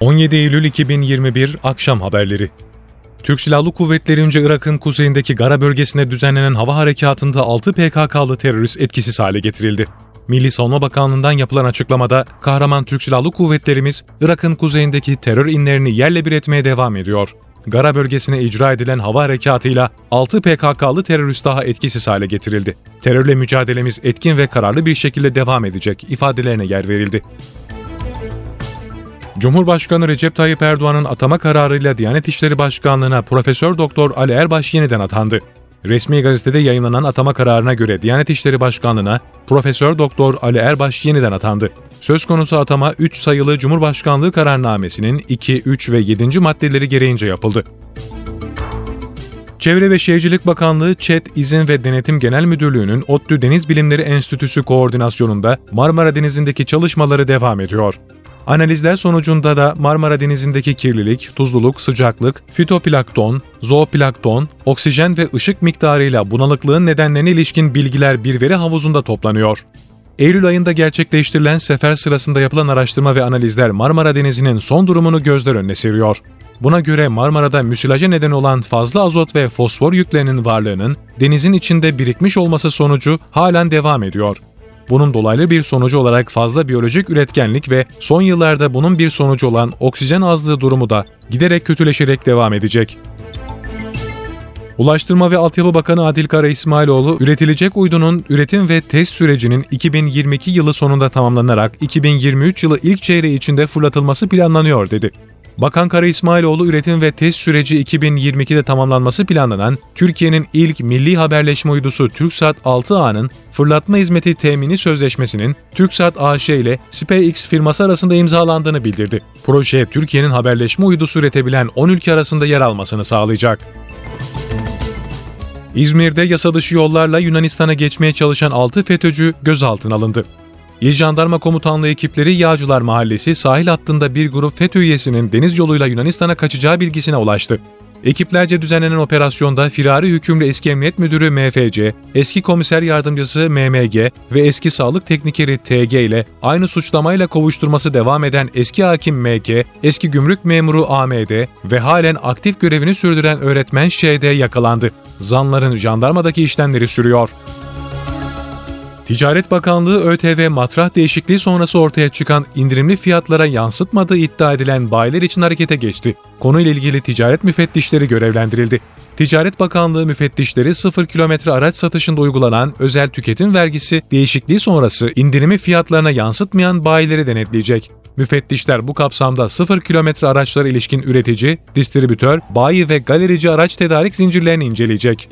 17 Eylül 2021 Akşam Haberleri Türk Silahlı Kuvvetlerince Irak'ın kuzeyindeki Gara bölgesinde düzenlenen hava harekatında 6 PKK'lı terörist etkisiz hale getirildi. Milli Savunma Bakanlığı'ndan yapılan açıklamada kahraman Türk Silahlı Kuvvetlerimiz Irak'ın kuzeyindeki terör inlerini yerle bir etmeye devam ediyor. Gara bölgesine icra edilen hava harekatıyla 6 PKK'lı terörist daha etkisiz hale getirildi. Terörle mücadelemiz etkin ve kararlı bir şekilde devam edecek ifadelerine yer verildi. Cumhurbaşkanı Recep Tayyip Erdoğan'ın atama kararıyla Diyanet İşleri Başkanlığı'na Profesör Doktor Ali Erbaş yeniden atandı. Resmi gazetede yayınlanan atama kararına göre Diyanet İşleri Başkanlığı'na Profesör Doktor Ali Erbaş yeniden atandı. Söz konusu atama 3 sayılı Cumhurbaşkanlığı kararnamesinin 2, 3 ve 7. maddeleri gereğince yapıldı. Çevre ve Şehircilik Bakanlığı ÇED İzin ve Denetim Genel Müdürlüğü'nün ODTÜ Deniz Bilimleri Enstitüsü koordinasyonunda Marmara Denizi'ndeki çalışmaları devam ediyor. Analizler sonucunda da Marmara Denizi'ndeki kirlilik, tuzluluk, sıcaklık, fitoplankton, zooplankton, oksijen ve ışık miktarıyla bunalıklığın nedenlerine ilişkin bilgiler bir veri havuzunda toplanıyor. Eylül ayında gerçekleştirilen sefer sırasında yapılan araştırma ve analizler Marmara Denizi'nin son durumunu gözler önüne seriyor. Buna göre Marmara'da müsilaja neden olan fazla azot ve fosfor yüklerinin varlığının denizin içinde birikmiş olması sonucu halen devam ediyor. Bunun dolaylı bir sonucu olarak fazla biyolojik üretkenlik ve son yıllarda bunun bir sonucu olan oksijen azlığı durumu da giderek kötüleşerek devam edecek. Ulaştırma ve Altyapı Bakanı Adil Kara İsmailoğlu, üretilecek uydunun üretim ve test sürecinin 2022 yılı sonunda tamamlanarak 2023 yılı ilk çeyreği içinde fırlatılması planlanıyor dedi. Bakan Kara İsmailoğlu üretim ve test süreci 2022'de tamamlanması planlanan Türkiye'nin ilk milli haberleşme uydusu TürkSat 6A'nın fırlatma hizmeti temini sözleşmesinin TürkSat AŞ ile SpaceX firması arasında imzalandığını bildirdi. Proje Türkiye'nin haberleşme uydusu üretebilen 10 ülke arasında yer almasını sağlayacak. İzmir'de yasa dışı yollarla Yunanistan'a geçmeye çalışan 6 FETÖ'cü gözaltına alındı. İl Jandarma Komutanlığı ekipleri Yağcılar Mahallesi sahil hattında bir grup FETÖ üyesinin deniz yoluyla Yunanistan'a kaçacağı bilgisine ulaştı. Ekiplerce düzenlenen operasyonda firari hükümlü eski emniyet müdürü MFC, eski komiser yardımcısı MMG ve eski sağlık teknikeri TG ile aynı suçlamayla kovuşturması devam eden eski hakim MG, eski gümrük memuru AMD ve halen aktif görevini sürdüren öğretmen ŞD yakalandı. Zanların jandarmadaki işlemleri sürüyor. Ticaret Bakanlığı ÖTV matrah değişikliği sonrası ortaya çıkan indirimli fiyatlara yansıtmadığı iddia edilen bayiler için harekete geçti. Konuyla ilgili ticaret müfettişleri görevlendirildi. Ticaret Bakanlığı müfettişleri 0 kilometre araç satışında uygulanan özel tüketim vergisi değişikliği sonrası indirimi fiyatlarına yansıtmayan bayileri denetleyecek. Müfettişler bu kapsamda 0 kilometre araçlara ilişkin üretici, distribütör, bayi ve galerici araç tedarik zincirlerini inceleyecek.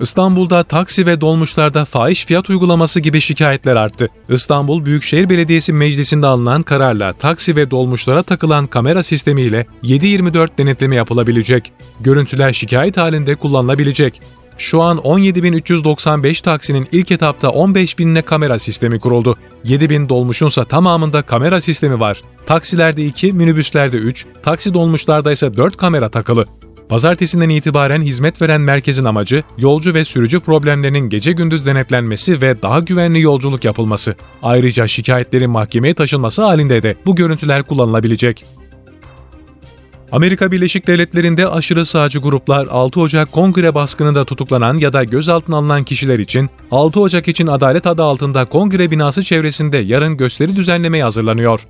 İstanbul'da taksi ve dolmuşlarda fahiş fiyat uygulaması gibi şikayetler arttı. İstanbul Büyükşehir Belediyesi Meclisi'nde alınan kararla taksi ve dolmuşlara takılan kamera sistemiyle 7-24 denetleme yapılabilecek. Görüntüler şikayet halinde kullanılabilecek. Şu an 17.395 taksinin ilk etapta 15.000'ne kamera sistemi kuruldu. 7.000 dolmuşunsa tamamında kamera sistemi var. Taksilerde 2, minibüslerde 3, taksi dolmuşlarda ise 4 kamera takılı. Pazartesinden itibaren hizmet veren merkezin amacı yolcu ve sürücü problemlerinin gece gündüz denetlenmesi ve daha güvenli yolculuk yapılması. Ayrıca şikayetlerin mahkemeye taşınması halinde de bu görüntüler kullanılabilecek. Amerika Birleşik Devletleri'nde aşırı sağcı gruplar 6 Ocak kongre baskınında tutuklanan ya da gözaltına alınan kişiler için 6 Ocak için adalet adı altında kongre binası çevresinde yarın gösteri düzenlemeye hazırlanıyor.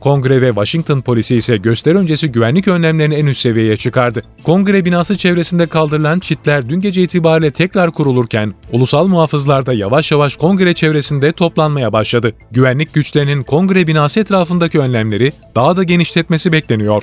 Kongre ve Washington polisi ise gösteri öncesi güvenlik önlemlerini en üst seviyeye çıkardı. Kongre binası çevresinde kaldırılan çitler dün gece itibariyle tekrar kurulurken ulusal muhafızlar da yavaş yavaş kongre çevresinde toplanmaya başladı. Güvenlik güçlerinin kongre binası etrafındaki önlemleri daha da genişletmesi bekleniyor.